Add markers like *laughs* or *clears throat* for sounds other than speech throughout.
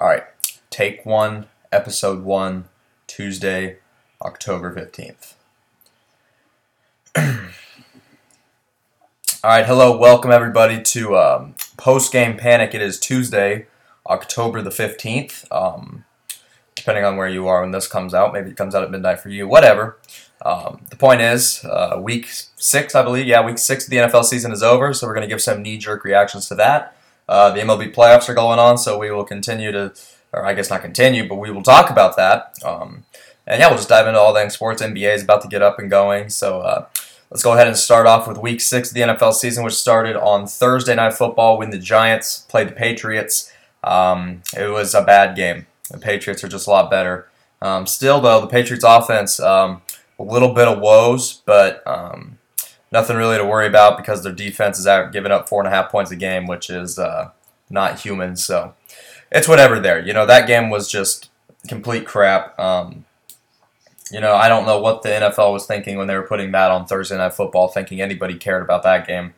All right, take one, episode one, Tuesday, October 15th. *clears throat* All right, hello, welcome everybody to um, Post Game Panic. It is Tuesday, October the 15th. Um, depending on where you are when this comes out, maybe it comes out at midnight for you, whatever. Um, the point is, uh, week six, I believe, yeah, week six of the NFL season is over, so we're going to give some knee jerk reactions to that. Uh, the MLB playoffs are going on, so we will continue to, or I guess not continue, but we will talk about that. Um, and yeah, we'll just dive into all things sports. NBA is about to get up and going, so uh, let's go ahead and start off with Week Six of the NFL season, which started on Thursday Night Football when the Giants played the Patriots. Um, it was a bad game. The Patriots are just a lot better. Um, still, though, the Patriots offense, um, a little bit of woes, but um, nothing really to worry about because their defense is out giving up four and a half points a game, which is uh, not human. So it's whatever there. You know, that game was just complete crap. Um, you know, I don't know what the NFL was thinking when they were putting that on Thursday Night Football, thinking anybody cared about that game.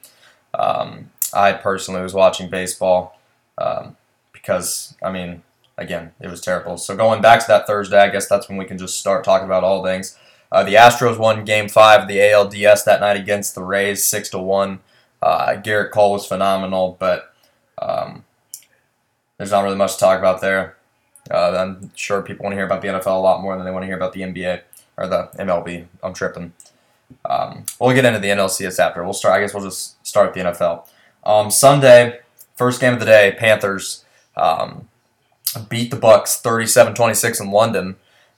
Um, I personally was watching baseball um, because, I mean, again, it was terrible. So going back to that Thursday, I guess that's when we can just start talking about all things. Uh, the Astros won Game Five of the ALDS that night against the Rays, six to one. Uh, Gerrit Cole was phenomenal, but um, there's not really much to talk about there. Uh, I'm sure people want to hear about the NFL a lot more than they want to hear about the NBA or the MLB. I'm tripping. Um, we'll get into the NLCS after. We'll start. I guess we'll just start the NFL. Um, Sunday, first game of the day, Panthers um, beat the Bucks 37-26 in London,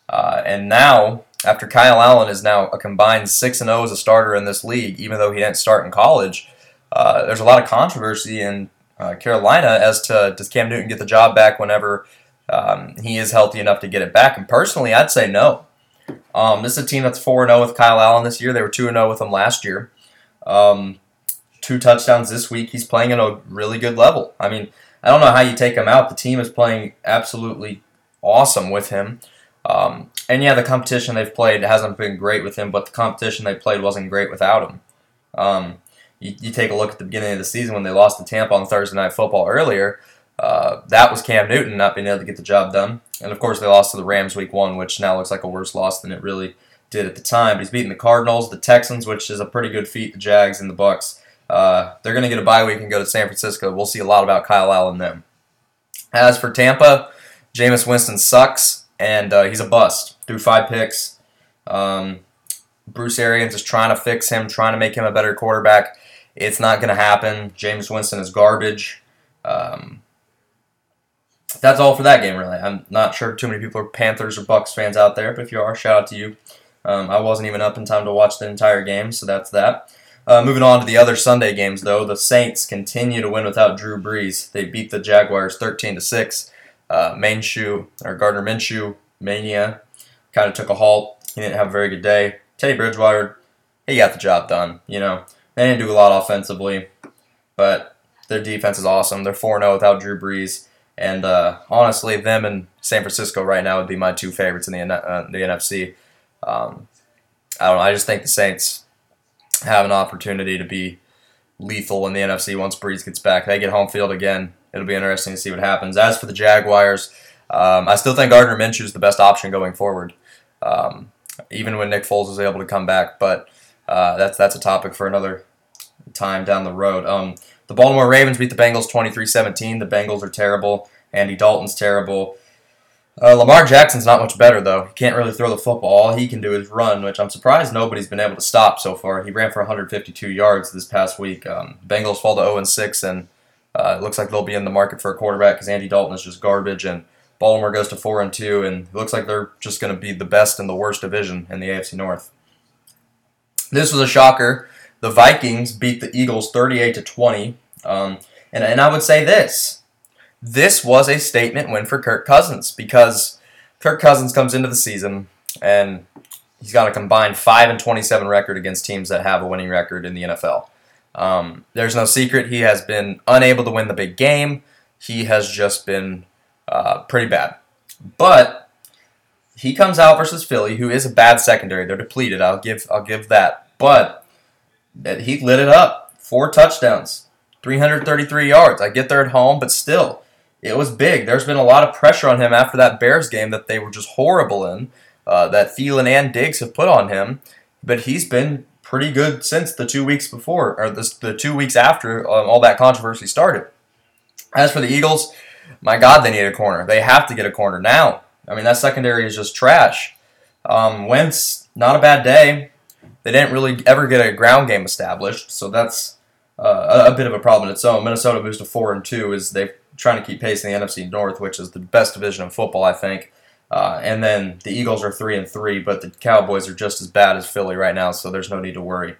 uh, and now after Kyle Allen is now a combined 6 and 0 as a starter in this league, even though he didn't start in college, uh, there's a lot of controversy in uh, Carolina as to does Cam Newton get the job back whenever um, he is healthy enough to get it back? And personally, I'd say no. Um, this is a team that's 4 0 with Kyle Allen this year. They were 2 0 with him last year. Um, two touchdowns this week. He's playing at a really good level. I mean, I don't know how you take him out. The team is playing absolutely awesome with him. Um, and yeah, the competition they've played hasn't been great with him, but the competition they played wasn't great without him. Um, you, you, take a look at the beginning of the season when they lost to Tampa on Thursday Night Football earlier. Uh, that was Cam Newton not being able to get the job done. And of course, they lost to the Rams week one, which now looks like a worse loss than it really did at the time. But he's beating the Cardinals, the Texans, which is a pretty good feat, the Jags, and the Bucks. Uh, they're going to get a bye week and go to San Francisco. We'll see a lot about Kyle Allen then. As for Tampa, Jameis Winston sucks and uh, he's a bust. through five picks. Um, Bruce Arians is trying to fix him, trying to make him a better quarterback. It's not going to happen. Jameis Winston is garbage. Um, that's all for that game, really. I'm not sure too many people are Panthers or Bucks fans out there, but if you are, shout out to you. Um, I wasn't even up in time to watch the entire game, so that's that. Uh, moving on to the other Sunday games, though, the Saints continue to win without Drew Brees. They beat the Jaguars 13 to six uh, or Gardner Minshew mania kind of took a halt. He didn't have a very good day. Teddy Bridgewater, he got the job done. You know, they didn't do a lot offensively, but their defense is awesome. They're 4 0 without Drew Brees. And uh, honestly, them and San Francisco right now would be my two favorites in the, uh, the NFC. Um, I don't know. I just think the Saints have an opportunity to be lethal in the NFC once Brees gets back. They get home field again it'll be interesting to see what happens. As for the Jaguars, um, I still think Gardner Minshew is the best option going forward, um, even when Nick Foles is able to come back. But uh, that's that's a topic for another time down the road. Um, the Baltimore Ravens beat the Bengals 23-17. The Bengals are terrible. Andy Dalton's terrible. Uh, Lamar Jackson's not much better though. He can't really throw the football. All he can do is run, which I'm surprised nobody's been able to stop so far. He ran for 152 yards this past week. Um, Bengals fall to 0 6, and uh, it looks like they'll be in the market for a quarterback because Andy Dalton is just garbage, and Baltimore goes to four and two, and it looks like they're just going to be the best in the worst division in the AFC North. This was a shocker. The Vikings beat the Eagles 38 to 20, um, and and I would say this: this was a statement win for Kirk Cousins because Kirk Cousins comes into the season and he's got a combined five and 27 record against teams that have a winning record in the NFL. Um, there's no secret he has been unable to win the big game. He has just been uh, pretty bad. But he comes out versus Philly, who is a bad secondary. They're depleted. I'll give I'll give that. But he lit it up. Four touchdowns, 333 yards. I get there at home, but still, it was big. There's been a lot of pressure on him after that Bears game that they were just horrible in, uh, that Thielen and Diggs have put on him. But he's been pretty good since the two weeks before, or this, the two weeks after um, all that controversy started. As for the Eagles, my God, they need a corner. They have to get a corner now. I mean, that secondary is just trash. Um, Wentz, not a bad day. They didn't really ever get a ground game established, so that's uh, a, bit of a problem in its own. Minnesota moves to four and two as they're trying to keep pace in the NFC North, which is the best division of football, I think. Uh, and then the Eagles are three and three, but the Cowboys are just as bad as Philly right now, so there's no need to worry.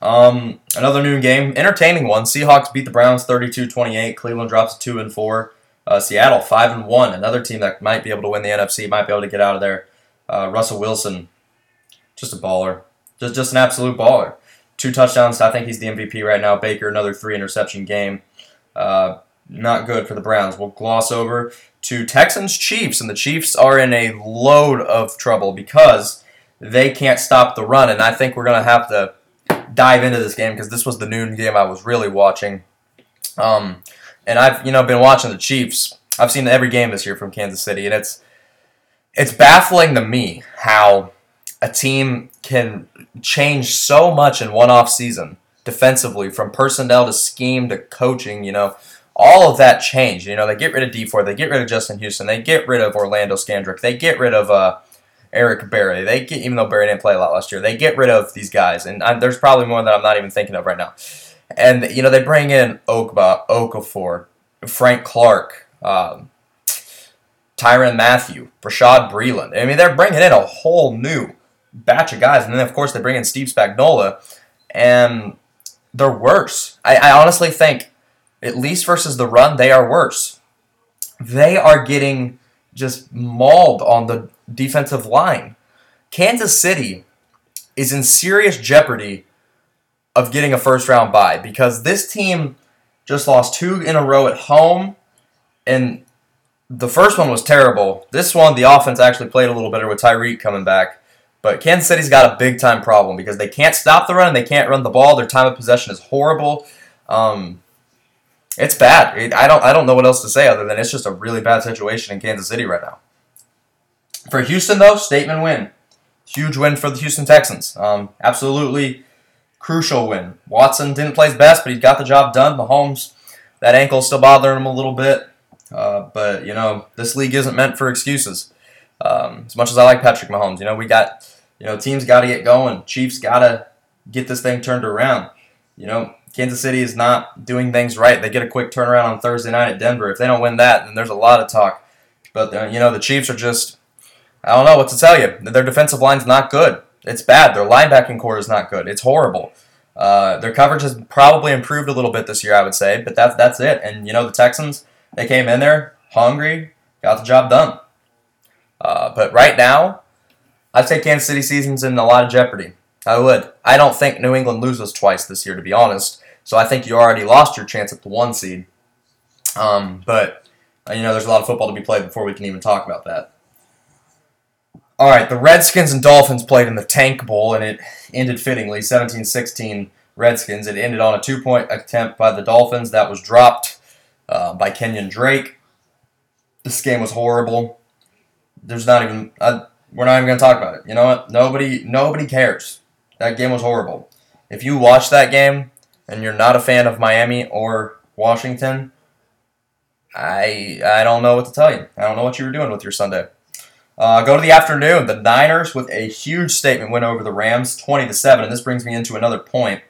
Um, another noon game, entertaining one. Seahawks beat the Browns 32-28. Cleveland drops to two and four. Uh, Seattle five and one. Another team that might be able to win the NFC, might be able to get out of there. Uh, Russell Wilson, just a baller, just just an absolute baller. Two touchdowns. I think he's the MVP right now. Baker another three interception game. Uh, not good for the Browns. We'll gloss over to Texans Chiefs, and the Chiefs are in a load of trouble because they can't stop the run, and I think we're gonna have to dive into this game because this was the noon game I was really watching. Um, and I've you know been watching the Chiefs. I've seen every game this year from Kansas City, and it's it's baffling to me how a team can change so much in one off season defensively from personnel to scheme to coaching. You know, all of that changed. You know, they get rid of Dee Ford, they get rid of Justin Houston, they get rid of Orlando Scandrick, they get rid of uh, Eric Berry. They get, even though Berry didn't play a lot last year, they get rid of these guys, and I, there's probably more that I'm not even thinking of right now. And you know, they bring in Ogbah, Okafor, Frank Clark, um, Tyrann Mathieu, Bashaud Breeland. I mean, they're bringing in a whole new batch of guys, and then of course they bring in Steve Spagnuolo, and they're worse. I, I honestly think at least versus the run, they are worse. They are getting just mauled on the defensive line. Kansas City is in serious jeopardy of getting a first round bye because this team just lost two in a row at home, and the first one was terrible. This one, the offense actually played a little better with Tyreek coming back. But Kansas City's got a big time problem because they can't stop the run and they can't run the ball. Their time of possession is horrible. Um, it's bad. I don't I don't know what else to say other than it's just a really bad situation in Kansas City right now. For Houston though, statement win. Huge win for the Houston Texans. Um, absolutely crucial win. Watson didn't play his best, but he got the job done. Mahomes, that ankle's still bothering him a little bit. Uh, but you know, this league isn't meant for excuses. Um, as much as I like Patrick Mahomes, you know, we got you know, teams got to get going. Chiefs got to get this thing turned around. You know, Kansas City is not doing things right. They get a quick turnaround on Thursday night at Denver. If they don't win that, then there's a lot of talk. But uh, you know the Chiefs are just I don't know what to tell you. Their defensive line's not good. It's bad. Their linebacking core is not good. It's horrible. Uh, their coverage has probably improved a little bit this year, I would say, but that's that's it. And you know the Texans, they came in there hungry, got the job done. Uh, but right now, I'd say Kansas City season's in a lot of jeopardy. I would. I don't think New England loses twice this year, to be honest. So I think you already lost your chance at the one seed. Um, but uh, you know, there's a lot of football to be played before we can even talk about that. All right, the Redskins and Dolphins played in the Tank Bowl, and it ended fittingly 17 16 Redskins. It ended on a two point attempt by the Dolphins that was dropped uh, by Kenyan Drake. This game was horrible. There's not even, uh, we're not even going to talk about it. You know what? Nobody, nobody cares. That game was horrible. If you watch that game, and you're not a fan of Miami or Washington, I I don't know what to tell you. I don't know what you were doing with your Sunday. Uh, go to the afternoon. The Niners with a huge statement win over the Rams, twenty to seven, and this brings me into another point.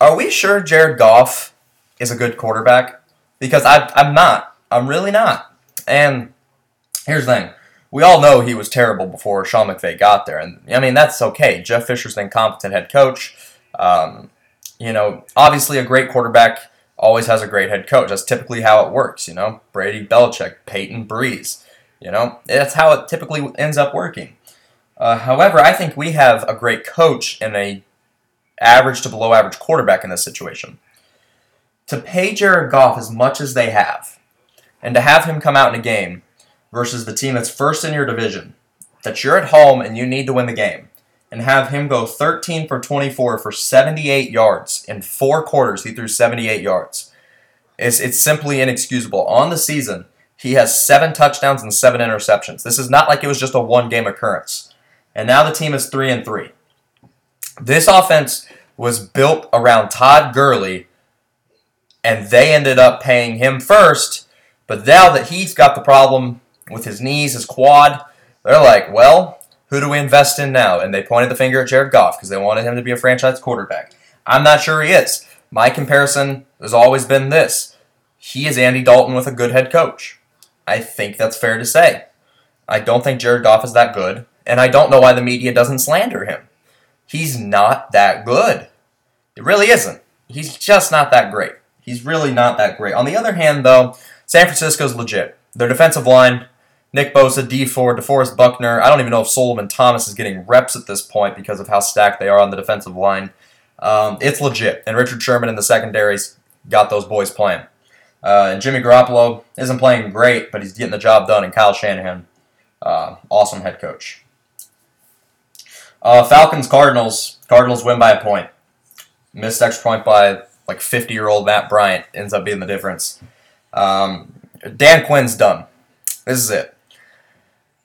Are we sure Jared Goff is a good quarterback? Because I I'm not. I'm really not. And here's the thing. We all know he was terrible before Sean McVay got there, and I mean that's okay. Jeff Fisher's an incompetent head coach. Um, you know, obviously a great quarterback always has a great head coach. That's typically how it works. You know, Brady, Belichick, Peyton, Brees. You know, that's how it typically ends up working. Uh, however, I think we have a great coach and a average to below average quarterback in this situation. To pay Jared Goff as much as they have, and to have him come out in a game versus the team that's first in your division, that you're at home and you need to win the game, and have him go 13 for 24 for 78 yards in four quarters. He threw 78 yards. It's, it's simply inexcusable. On the season, he has seven touchdowns and seven interceptions. This is not like it was just a one game occurrence. And now the team is three and three. This offense was built around Todd Gurley, and they ended up paying him first. But now that he's got the problem with his knees, his quad, they're like, well, who do we invest in now? And they pointed the finger at Jared Goff because they wanted him to be a franchise quarterback. I'm not sure he is. My comparison has always been this he is Andy Dalton with a good head coach. I think that's fair to say. I don't think Jared Goff is that good, and I don't know why the media doesn't slander him. He's not that good. It really isn't. He's just not that great. He's really not that great. On the other hand, though, San Francisco's legit. Their defensive line, Nick Bosa, Dee Ford, DeForest Buckner. I don't even know if Solomon Thomas is getting reps at this point because of how stacked they are on the defensive line. Um, it's legit, and Richard Sherman in the secondaries got those boys playing. Uh, and Jimmy Garoppolo isn't playing great, but he's getting the job done. And Kyle Shanahan, uh, awesome head coach. Uh, Falcons Cardinals. Cardinals win by a point. Missed extra point by like 50 year old Matt Bryant ends up being the difference. Um, Dan Quinn's done. This is it.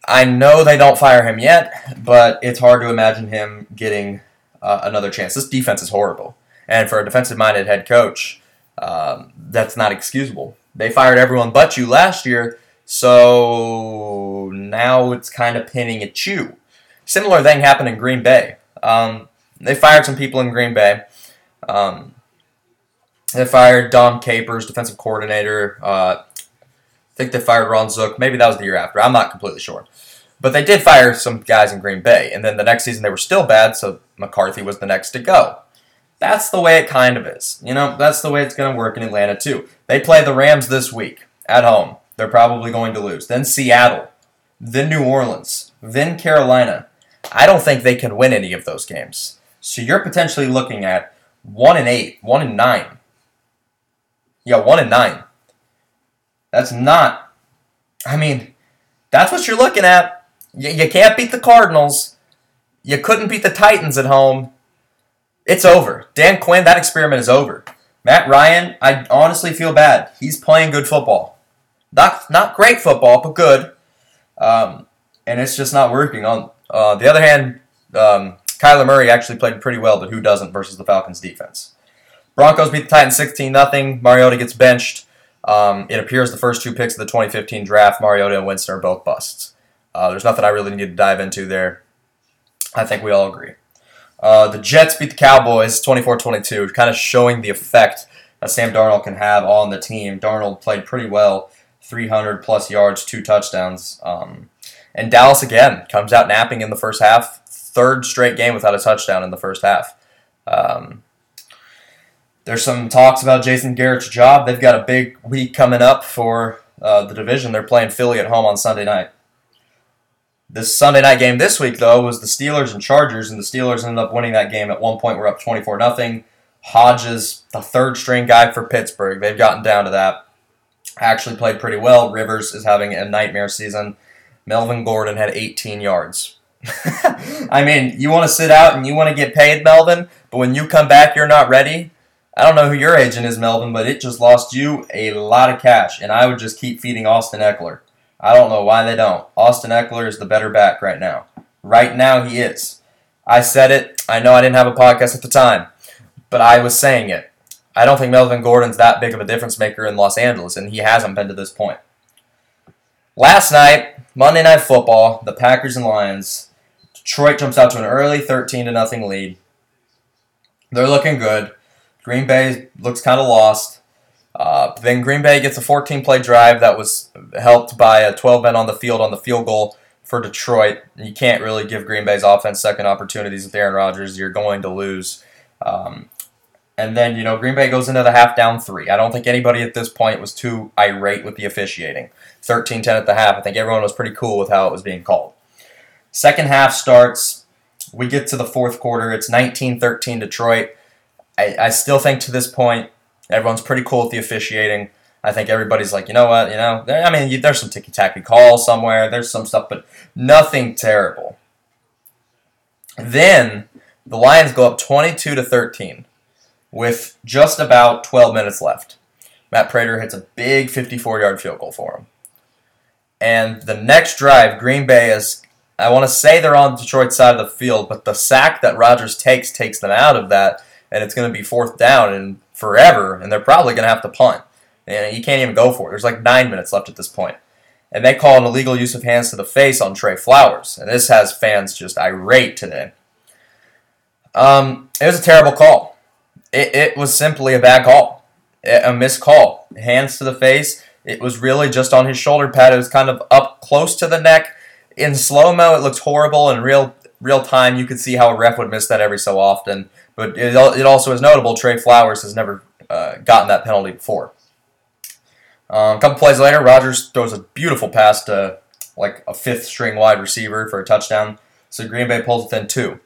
I know they don't fire him yet, but it's hard to imagine him getting uh, another chance. This defense is horrible. And for a defensive minded head coach, um, that's not excusable. They fired everyone but you last year, so now it's kind of pinning at you. Similar thing happened in Green Bay. Um, they fired some people in Green Bay. Um, they fired Dom Capers, defensive coordinator. Uh, think they fired Ron Zook. Maybe that was the year after. I'm not completely sure. But they did fire some guys in Green Bay. And then the next season they were still bad, so McCarthy was the next to go. That's the way it kind of is. You know, that's the way it's going to work in Atlanta, too. They play the Rams this week at home. They're probably going to lose. Then Seattle. Then New Orleans. Then Carolina. I don't think they can win any of those games. So you're potentially looking at 1 and 8, 1 and 9. Yeah, 1 and 9. That's not. I mean, that's what you're looking at. You, you can't beat the Cardinals. You couldn't beat the Titans at home. It's over. Dan Quinn, that experiment is over. Matt Ryan, I honestly feel bad. He's playing good football. Not not great football, but good. Um, and it's just not working. On uh, the other hand, um, Kyler Murray actually played pretty well, but who doesn't versus the Falcons defense? Broncos beat the Titans 16 0. Mariota gets benched. Um, it appears the first two picks of the 2015 draft, Mariota and Winston, are both busts. Uh, there's nothing I really need to dive into there. I think we all agree. Uh, the Jets beat the Cowboys 24 22, kind of showing the effect that Sam Darnold can have on the team. Darnold played pretty well 300 plus yards, two touchdowns. Um, and Dallas again comes out napping in the first half. Third straight game without a touchdown in the first half. Um, there's some talks about Jason Garrett's job. They've got a big week coming up for uh, the division. They're playing Philly at home on Sunday night. This Sunday night game this week, though, was the Steelers and Chargers, and the Steelers ended up winning that game. At one point, we're up 24 0. Hodges, the third string guy for Pittsburgh, they've gotten down to that. Actually played pretty well. Rivers is having a nightmare season. Melvin Gordon had 18 yards. *laughs* I mean, you want to sit out and you want to get paid, Melvin, but when you come back, you're not ready. I don't know who your agent is, Melvin, but it just lost you a lot of cash, and I would just keep feeding Austin Ekeler. I don't know why they don't. Austin Ekeler is the better back right now. Right now, he is. I said it. I know I didn't have a podcast at the time, but I was saying it. I don't think Melvin Gordon's that big of a difference maker in Los Angeles, and he hasn't been to this point. Last night, Monday Night Football, the Packers and Lions. Detroit jumps out to an early 13 to nothing lead. They're looking good. Green Bay looks kind of lost. Uh, then Green Bay gets a 14 play drive that was helped by a 12 men on the field on the field goal for Detroit. You can't really give Green Bay's offense second opportunities with Aaron Rodgers. You're going to lose. Um, and then, you know, Green Bay goes into the half down three. I don't think anybody at this point was too irate with the officiating. 13 10 at the half. I think everyone was pretty cool with how it was being called. Second half starts. We get to the fourth quarter. It's 19 13 Detroit. I, I still think to this point, Everyone's pretty cool with the officiating. I think everybody's like, you know what, you know, I mean, there's some ticky tacky calls somewhere, there's some stuff, but nothing terrible. Then the Lions go up 22 to 13 with just about 12 minutes left. Matt Prater hits a big 54 yard field goal for him. And the next drive, Green Bay is, I want to say they're on Detroit's side of the field, but the sack that Rodgers takes takes them out of that, and it's going to be fourth down and forever, and they're probably going to have to punt. And you can't even go for it. There's like nine minutes left at this point. And they call an illegal use of hands to the face on Trey Flowers. And this has fans just irate today. Um, it was a terrible call. It, it was simply a bad call, a missed call. Hands to the face. It was really just on his shoulder pad. It was kind of up close to the neck. In slow mo, it looks horrible. In real real time, you could see how a ref would miss that every so often. But it, it also is notable Trey Flowers has never uh, gotten that penalty before. Um, a couple plays later, Rodgers throws a beautiful pass to like a fifth string wide receiver for a touchdown. So Green Bay pulls within two.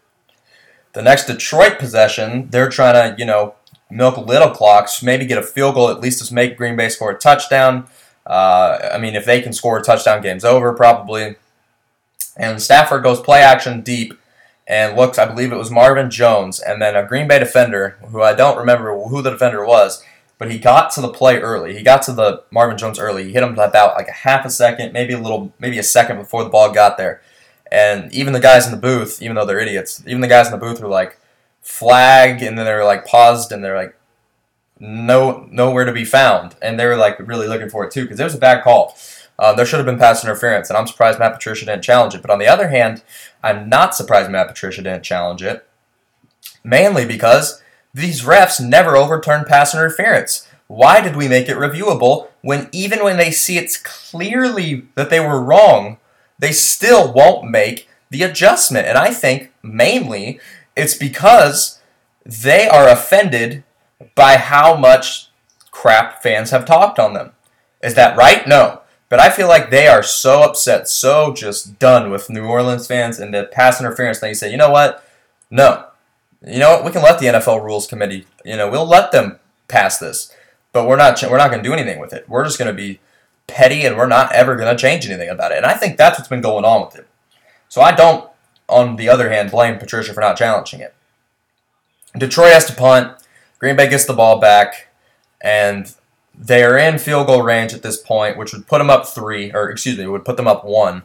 The next Detroit possession, they're trying to, you know, milk little clocks, maybe get a field goal, at least to make Green Bay score a touchdown. Uh, I mean, if they can score a touchdown, game's over probably. And Stafford goes play action deep and looks, I believe it was Marvin Jones, and then a Green Bay defender, who I don't remember who the defender was, but he got to the play early. He got to the Marvin Jones early. He hit him about like a half a second, maybe a little, maybe a second before the ball got there. And even the guys in the booth, even though they're idiots, even the guys in the booth were like, flag, and then they're like paused, and they're like, no, nowhere to be found. And they were like really looking for it too, because it was a bad call. Uh, there should have been pass interference, and I'm surprised Matt Patricia didn't challenge it. But on the other hand, I'm not surprised Matt Patricia didn't challenge it, mainly because these refs never overturn pass interference. Why did we make it reviewable when even when they see it's clearly that they were wrong, they still won't make the adjustment. And I think mainly it's because they are offended by how much crap fans have talked on them. Is that right? No. But I feel like they are so upset, so just done with New Orleans fans and the pass interference thing. You say, you know what? No. You know what? We can let the NFL Rules Committee, you know, we'll let them pass this. But we're not we're not going to do anything with it. We're just going to be petty and we're not ever going to change anything about it. And I think that's what's been going on with it. So I don't, on the other hand, blame Patricia for not challenging it. Detroit has to punt. Green Bay gets the ball back, and they are in field goal range at this point, which would put them up three, or excuse me, would put them up one.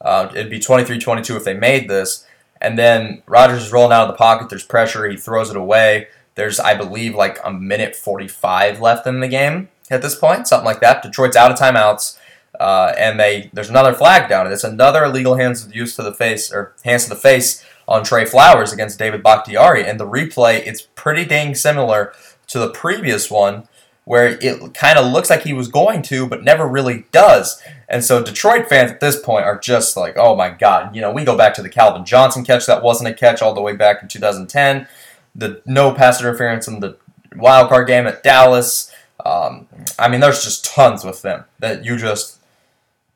Uh, it'd be 23-22 if they made this. And then Rodgers is rolling out of the pocket. There's pressure. He throws it away. There's, I believe, like a minute 45 left in the game at this point, something like that. Detroit's out of timeouts, uh, and they there's another flag down, it's another illegal hands used to the face or hands to the face on Trey Flowers against David Bakhtiari. And the replay, it's pretty dang similar to the previous one, where it kind of looks like he was going to, but never really does. And so Detroit fans at this point are just like, oh my God. You know, we go back to the Calvin Johnson catch that wasn't a catch all the way back in 2010, the no pass interference in the wild card game at Dallas. Um, I mean, there's just tons with them that you just,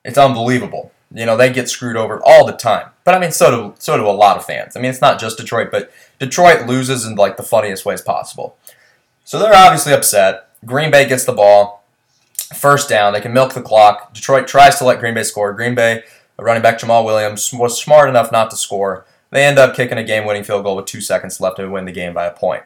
it's unbelievable. You know, they get screwed over all the time. But I mean, so do so do a lot of fans. I mean, it's not just Detroit, but Detroit loses in like the funniest ways possible. So they're obviously upset. Green Bay gets the ball. First down, they can milk the clock. Detroit tries to let Green Bay score. Green Bay, running back Jamaal Williams, was smart enough not to score. They end up kicking a game-winning field goal with two seconds left to win the game by a point.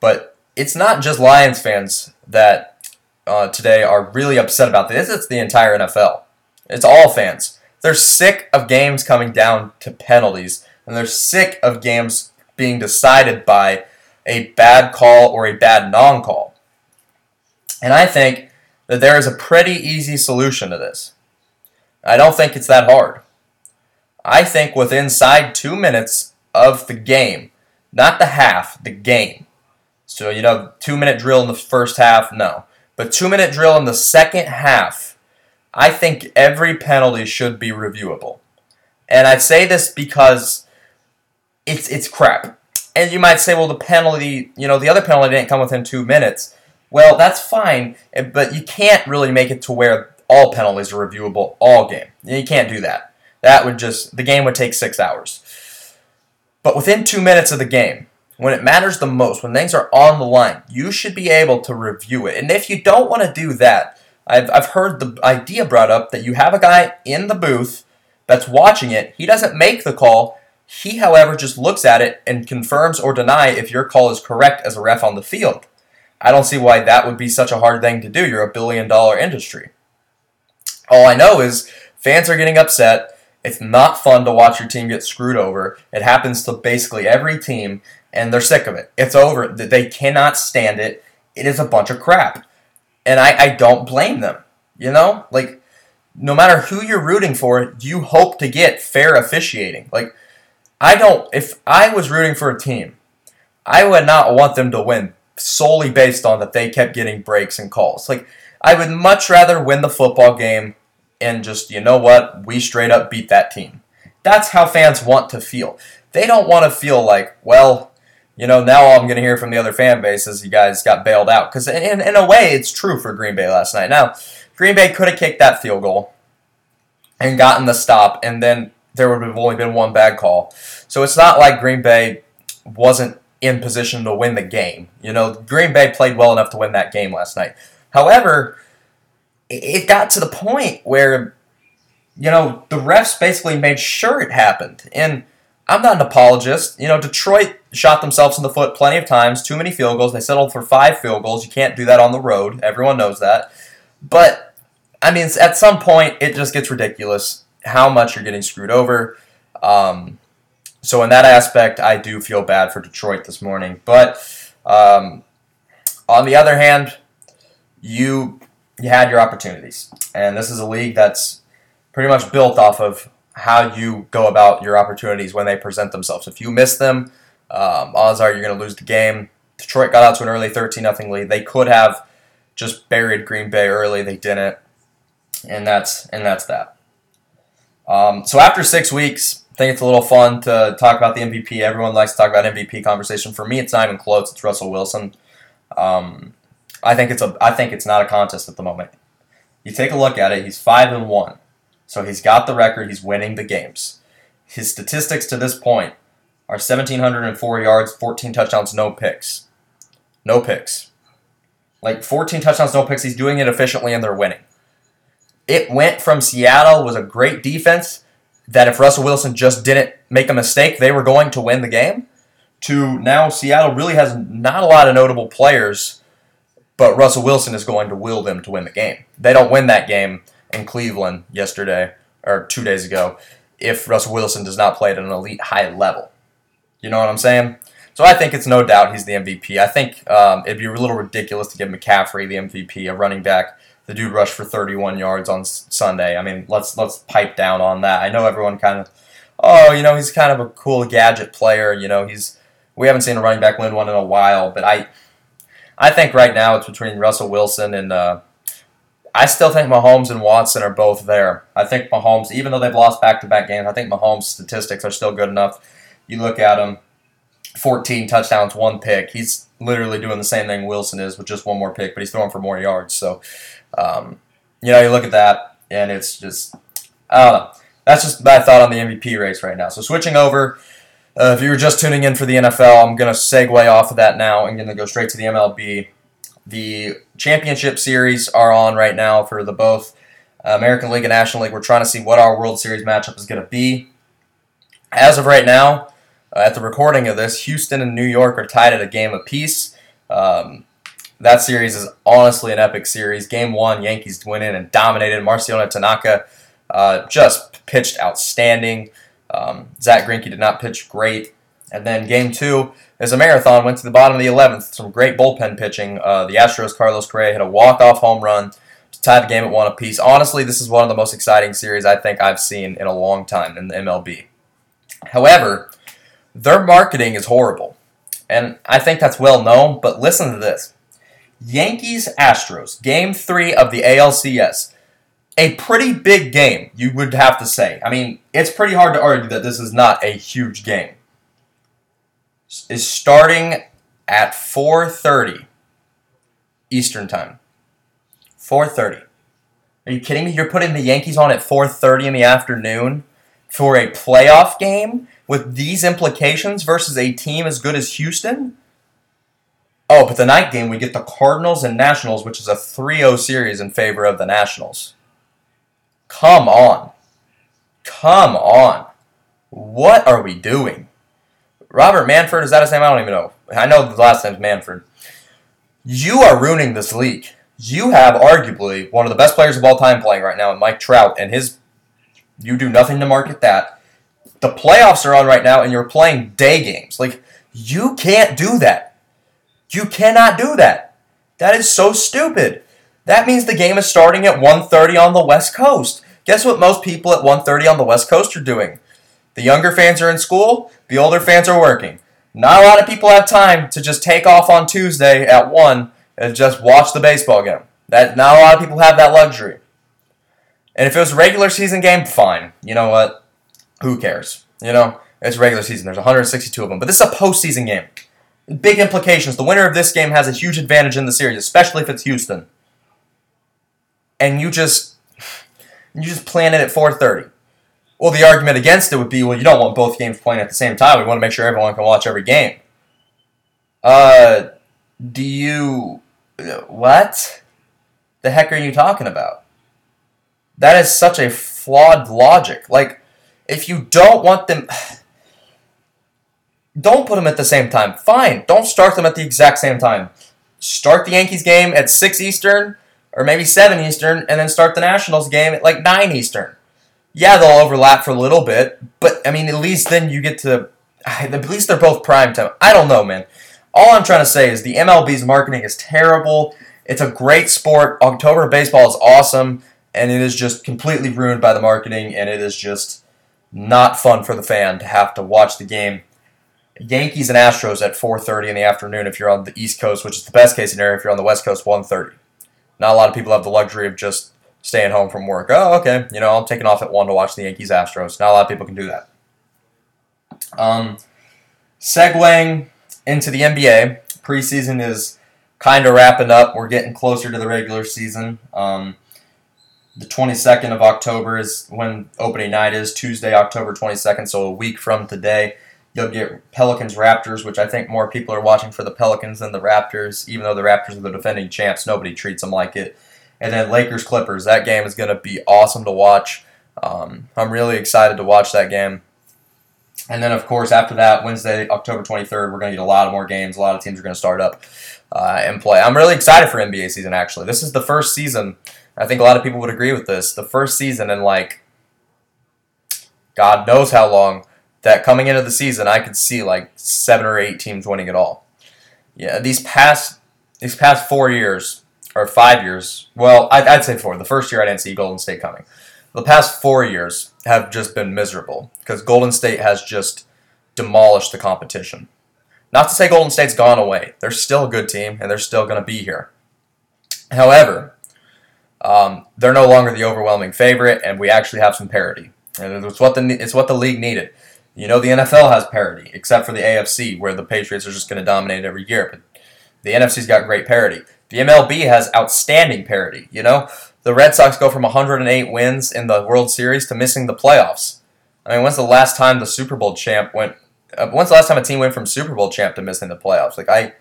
But it's not just Lions fans that uh, today are really upset about this. It's the entire NFL. It's all fans. They're sick of games coming down to penalties, and they're sick of games being decided by a bad call or a bad non call. And I think that there is a pretty easy solution to this. I don't think it's that hard. I think with inside two minutes of the game, not the half, the game. So, you know, two minute drill in the first half, no. But two minute drill in the second half I think every penalty should be reviewable. And I say this because it's it's crap. And you might say, well, the penalty, you know, the other penalty didn't come within two minutes. Well, that's fine, eh, but you can't really make it to where all penalties are reviewable all game. You can't do that. That would just the game would take six hours. But within two minutes of the game, when it matters the most, when things are on the line, you should be able to review it. And if you don't want to do that, I've, I've heard the idea brought up that you have a guy in the booth that's watching it. He doesn't make the call. He, however, just looks at it and confirms or deny if your call is correct as a ref on the field. I don't see why that would be such a hard thing to do. You're a billion dollar industry. All I know is fans are getting upset. It's not fun to watch your team get screwed over. It happens to basically every team, and they're sick of it. It's over. They cannot stand it. It is a bunch of crap. And I, I don't blame them. You know? Like, no matter who you're rooting for, you hope to get fair officiating. Like, I don't, if I was rooting for a team, I would not want them to win solely based on that they kept getting breaks and calls. Like, I would much rather win the football game and just, you know what, we straight up beat that team. That's how fans want to feel. They don't want to feel like, well, you know, now all I'm going to hear from the other fan base is you guys got bailed out. Because in, in a way, it's true for Green Bay last night. Now, Green Bay could have kicked that field goal and gotten the stop, and then there would have only been one bad call. So it's not like Green Bay wasn't in position to win the game. You know, Green Bay played well enough to win that game last night. However, it got to the point where, you know, the refs basically made sure it happened. And I'm not an apologist. You know, Detroit shot themselves in the foot plenty of times, too many field goals. They settled for five field goals. You can't do that on the road. Everyone knows that. But, I mean, at some point, it just gets ridiculous how much you're getting screwed over. Um, so in that aspect, I do feel bad for Detroit this morning. But um, on the other hand, you you had your opportunities, and this is a league that's pretty much built off of how you go about your opportunities when they present themselves. If you miss them, um, odds are you're going to lose the game. Detroit got out to an early 13 0 lead. They could have just buried Green Bay early. They didn't, and that's and that's that. Um, so after six weeks, think it's a little fun to talk about the MVP. Everyone likes to talk about MVP conversation. For me, it's not even close. It's Russell Wilson. Um, I think it's a. I think it's not a contest at the moment. You take a look at it. He's five and one, so he's got the record. He's winning the games. His statistics to this point are 1,704 yards, 14 touchdowns, no picks. No picks. Like 14 touchdowns, no picks. He's doing it efficiently, and they're winning. It went from Seattle was a great defense that if Russell Wilson just didn't make a mistake, they were going to win the game, to now Seattle really has not a lot of notable players, but Russell Wilson is going to will them to win the game. They don't win that game in Cleveland yesterday or two days ago if Russell Wilson does not play at an elite high level. You know what I'm saying? So I think it's no doubt he's the MVP. I think um, it'd be a little ridiculous to give McCaffrey the MVP, a running back the dude rushed for 31 yards on Sunday. I mean, let's let's pipe down on that. I know everyone kind of, oh, you know, he's kind of a cool gadget player. You know, he's we haven't seen a running back win one in a while, but I, I think right now it's between Russell Wilson and. Uh, I still think Mahomes and Watson are both there. I think Mahomes, even though they've lost back-to-back games, I think Mahomes' statistics are still good enough. You look at him, 14 touchdowns, one pick. He's literally doing the same thing Wilson is with just one more pick, but he's throwing for more yards. So um, you know, you look at that, and it's just, I don't know. That's just my thought on the MVP race right now. So switching over, uh, if you were just tuning in for the NFL, I'm going to segue off of that now and going to go straight to the MLB. The championship series are on right now for the both American League and National League. We're trying to see what our World Series matchup is going to be. As of right now, uh, at the recording of this, Houston and New York are tied at a game apiece. Um, that series is honestly an epic series. Game one, Yankees went in and dominated. Masahiro Tanaka uh, just pitched outstanding. Um, Zack Greinke did not pitch great. And then game two is a marathon. Went to the bottom of the 11th. Some great bullpen pitching. Uh, the Astros, Carlos Correa hit a walk-off home run to tie the game at one apiece. Honestly, this is one of the most exciting series I think I've seen in a long time in the MLB. However, their marketing is horrible. And I think that's well known, but listen to this. Yankees Astros, game three of the ALCS. A pretty big game, you would have to say. I mean, it's pretty hard to argue that this is not a huge game. Is starting at 4:30 Eastern Time. 4:30. Are you kidding me? You're putting the Yankees on at 4:30 in the afternoon for a playoff game with these implications versus a team as good as Houston? Oh, but the night game, we get the Cardinals and Nationals, which is a 3 0 series in favor of the Nationals. Come on. Come on. What are we doing? Robert Manford, is that his name? I don't even know. I know the last name's Manford. you are ruining this league. You have arguably one of the best players of all time playing right now, Mike Trout, and his. You do nothing to market that. The playoffs are on right now, and you're playing day games. Like you can't do that. You cannot do that. That is so stupid. That means the game is starting at 1:30 on the West Coast. Guess what most people at 1:30 on the West Coast are doing? The younger fans are in school, the older fans are working. Not a lot of people have time to just take off on Tuesday at 1 and just watch the baseball game. That not a lot of people have that luxury. And if it was a regular season game, fine. You know what? Who cares? You know, it's regular season. There's 162 of them. But this is a postseason game. Big implications. The winner of this game has a huge advantage in the series, especially if it's Houston. And you just you just plan it at 4:30. Well, the argument against it would be, well, you don't want both games playing at the same time. We want to make sure everyone can watch every game. Uh, do you what? The heck are you talking about? That is such a flawed logic. Like, if you don't want them, *sighs* don't put them at the same time. Fine, don't start them at the exact same time. Start the Yankees game at 6 Eastern or maybe 7 Eastern and then start the Nationals game at like 9 Eastern. Yeah, they'll overlap for a little bit, but I mean, at least then you get to. *sighs* At least they're both prime time. I don't know, man. All I'm trying to say is the MLB's marketing is terrible. It's a great sport. October baseball is awesome, and it is just completely ruined by the marketing, and it is just not fun for the fan to have to watch the game. Yankees and Astros at 4:30 in the afternoon if you're on the East Coast, which is the best case scenario if you're on the West Coast 1:30. Not a lot of people have the luxury of just staying home from work. Oh, okay, you know, I'm taking off at 1 to watch the Yankees Astros. Not a lot of people can do that. Um, segueing into the NBA, preseason is kind of wrapping up. We're getting closer to the regular season. Um, the 22nd of October is when opening night is, Tuesday, October 22nd, so a week from today. You'll get Pelicans Raptors, which I think more people are watching for the Pelicans than the Raptors, even though the Raptors are the defending champs. Nobody treats them like it. And then Lakers Clippers. That game is going to be awesome to watch. Um, I'm really excited to watch that game. And then, of course, after that, Wednesday, October 23rd, we're going to get a lot of more games. A lot of teams are going to start up uh, and play. I'm really excited for NBA season, actually. This is the first season. I think a lot of people would agree with this. The first season in, like, God knows how long, that coming into the season, I could see, like, seven or eight teams winning it all. Yeah, these past these past four years, or five years, well, I'd say four. The first year I didn't see Golden State coming the past four years have just been miserable because Golden State has just demolished the competition. Not to say Golden State's gone away. They're still a good team and they're still going to be here. However, um, they're no longer the overwhelming favorite, and we actually have some parity. And it's what the it's what the league needed. You know, the NFL has parity, except for the AFC, where the Patriots are just going to dominate every year. But the NFC's got great parity. The MLB has outstanding parity. You know, the Red Sox go from 108 wins in the World Series to missing the playoffs. I mean, when's the last time the Super Bowl champ went? Uh, when's the last time a team went from Super Bowl champ to missing the playoffs? Like I,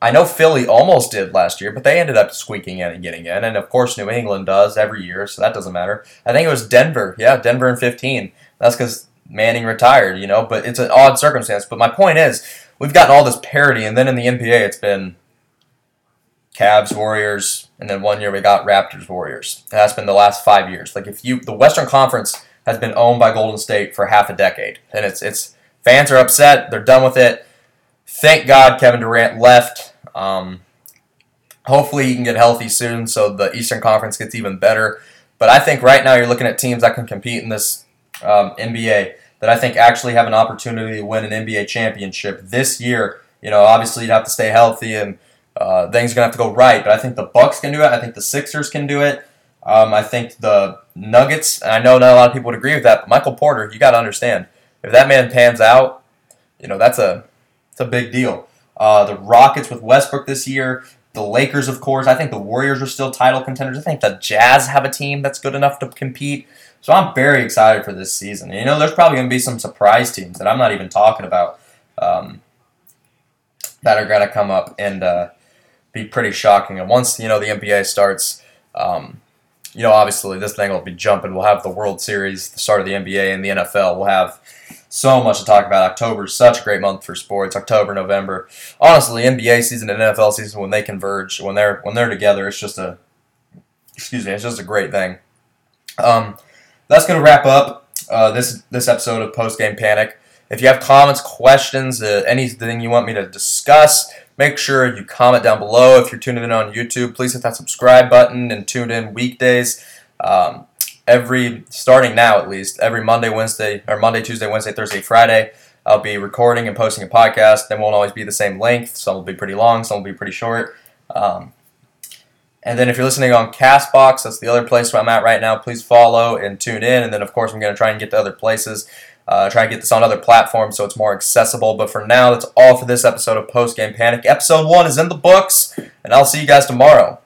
I know Philly almost did last year, but they ended up squeaking in and getting in, and of course New England does every year, so that doesn't matter. I think it was Denver, yeah, Denver in 15. That's because Manning retired, you know. But it's an odd circumstance. But my point is, we've gotten all this parity, and then in the NBA, it's been Cavs, Warriors, and then one year we got Raptors, Warriors. And that's been the last five years. Like if you, the Western Conference has been owned by Golden State for half a decade, and it's it's fans are upset. They're done with it. Thank God Kevin Durant left. Um, hopefully he can get healthy soon, so the Eastern Conference gets even better. But I think right now you're looking at teams that can compete in this um, NBA that I think actually have an opportunity to win an NBA championship this year. You know, obviously you'd have to stay healthy and uh, things are gonna have to go right. But I think the Bucks can do it. I think the Sixers can do it. Um, I think the Nuggets. And I know not a lot of people would agree with that, but Michael Porter, you got to understand if that man pans out, you know that's a it's a big deal. Uh, the Rockets with Westbrook this year. The Lakers, of course. I think the Warriors are still title contenders. I think the Jazz have a team that's good enough to compete. So I'm very excited for this season. You know, there's probably going to be some surprise teams that I'm not even talking about um, that are going to come up and uh, be pretty shocking. And once you know the NBA starts, um, you know obviously this thing will be jumping. We'll have the World Series, the start of the NBA and the NFL. We'll have So much to talk about. October is such a great month for sports. October, November. Honestly, NBA season and NFL season when they converge, when they're when they're together, it's just a excuse me, it's just a great thing. Um, that's gonna wrap up uh, this this episode of Post Game Panic. If you have comments, questions, uh, anything you want me to discuss, make sure you comment down below. If you're tuning in on YouTube, please hit that subscribe button and tune in weekdays. Um, every starting now at least every Monday, Wednesday, or Monday, Tuesday, Wednesday, Thursday, Friday. I'll be recording and posting a podcast. They won't always be the same length. Some will be pretty long. Some will be pretty short. Um, and then if you're listening on Castbox, that's the other place where I'm at right now. Please follow and tune in. And then of course I'm going to try and get to other places. Uh, try and get this on other platforms so it's more accessible. But for now, that's all for this episode of Post Game Panic. Episode one is in the books, and I'll see you guys tomorrow.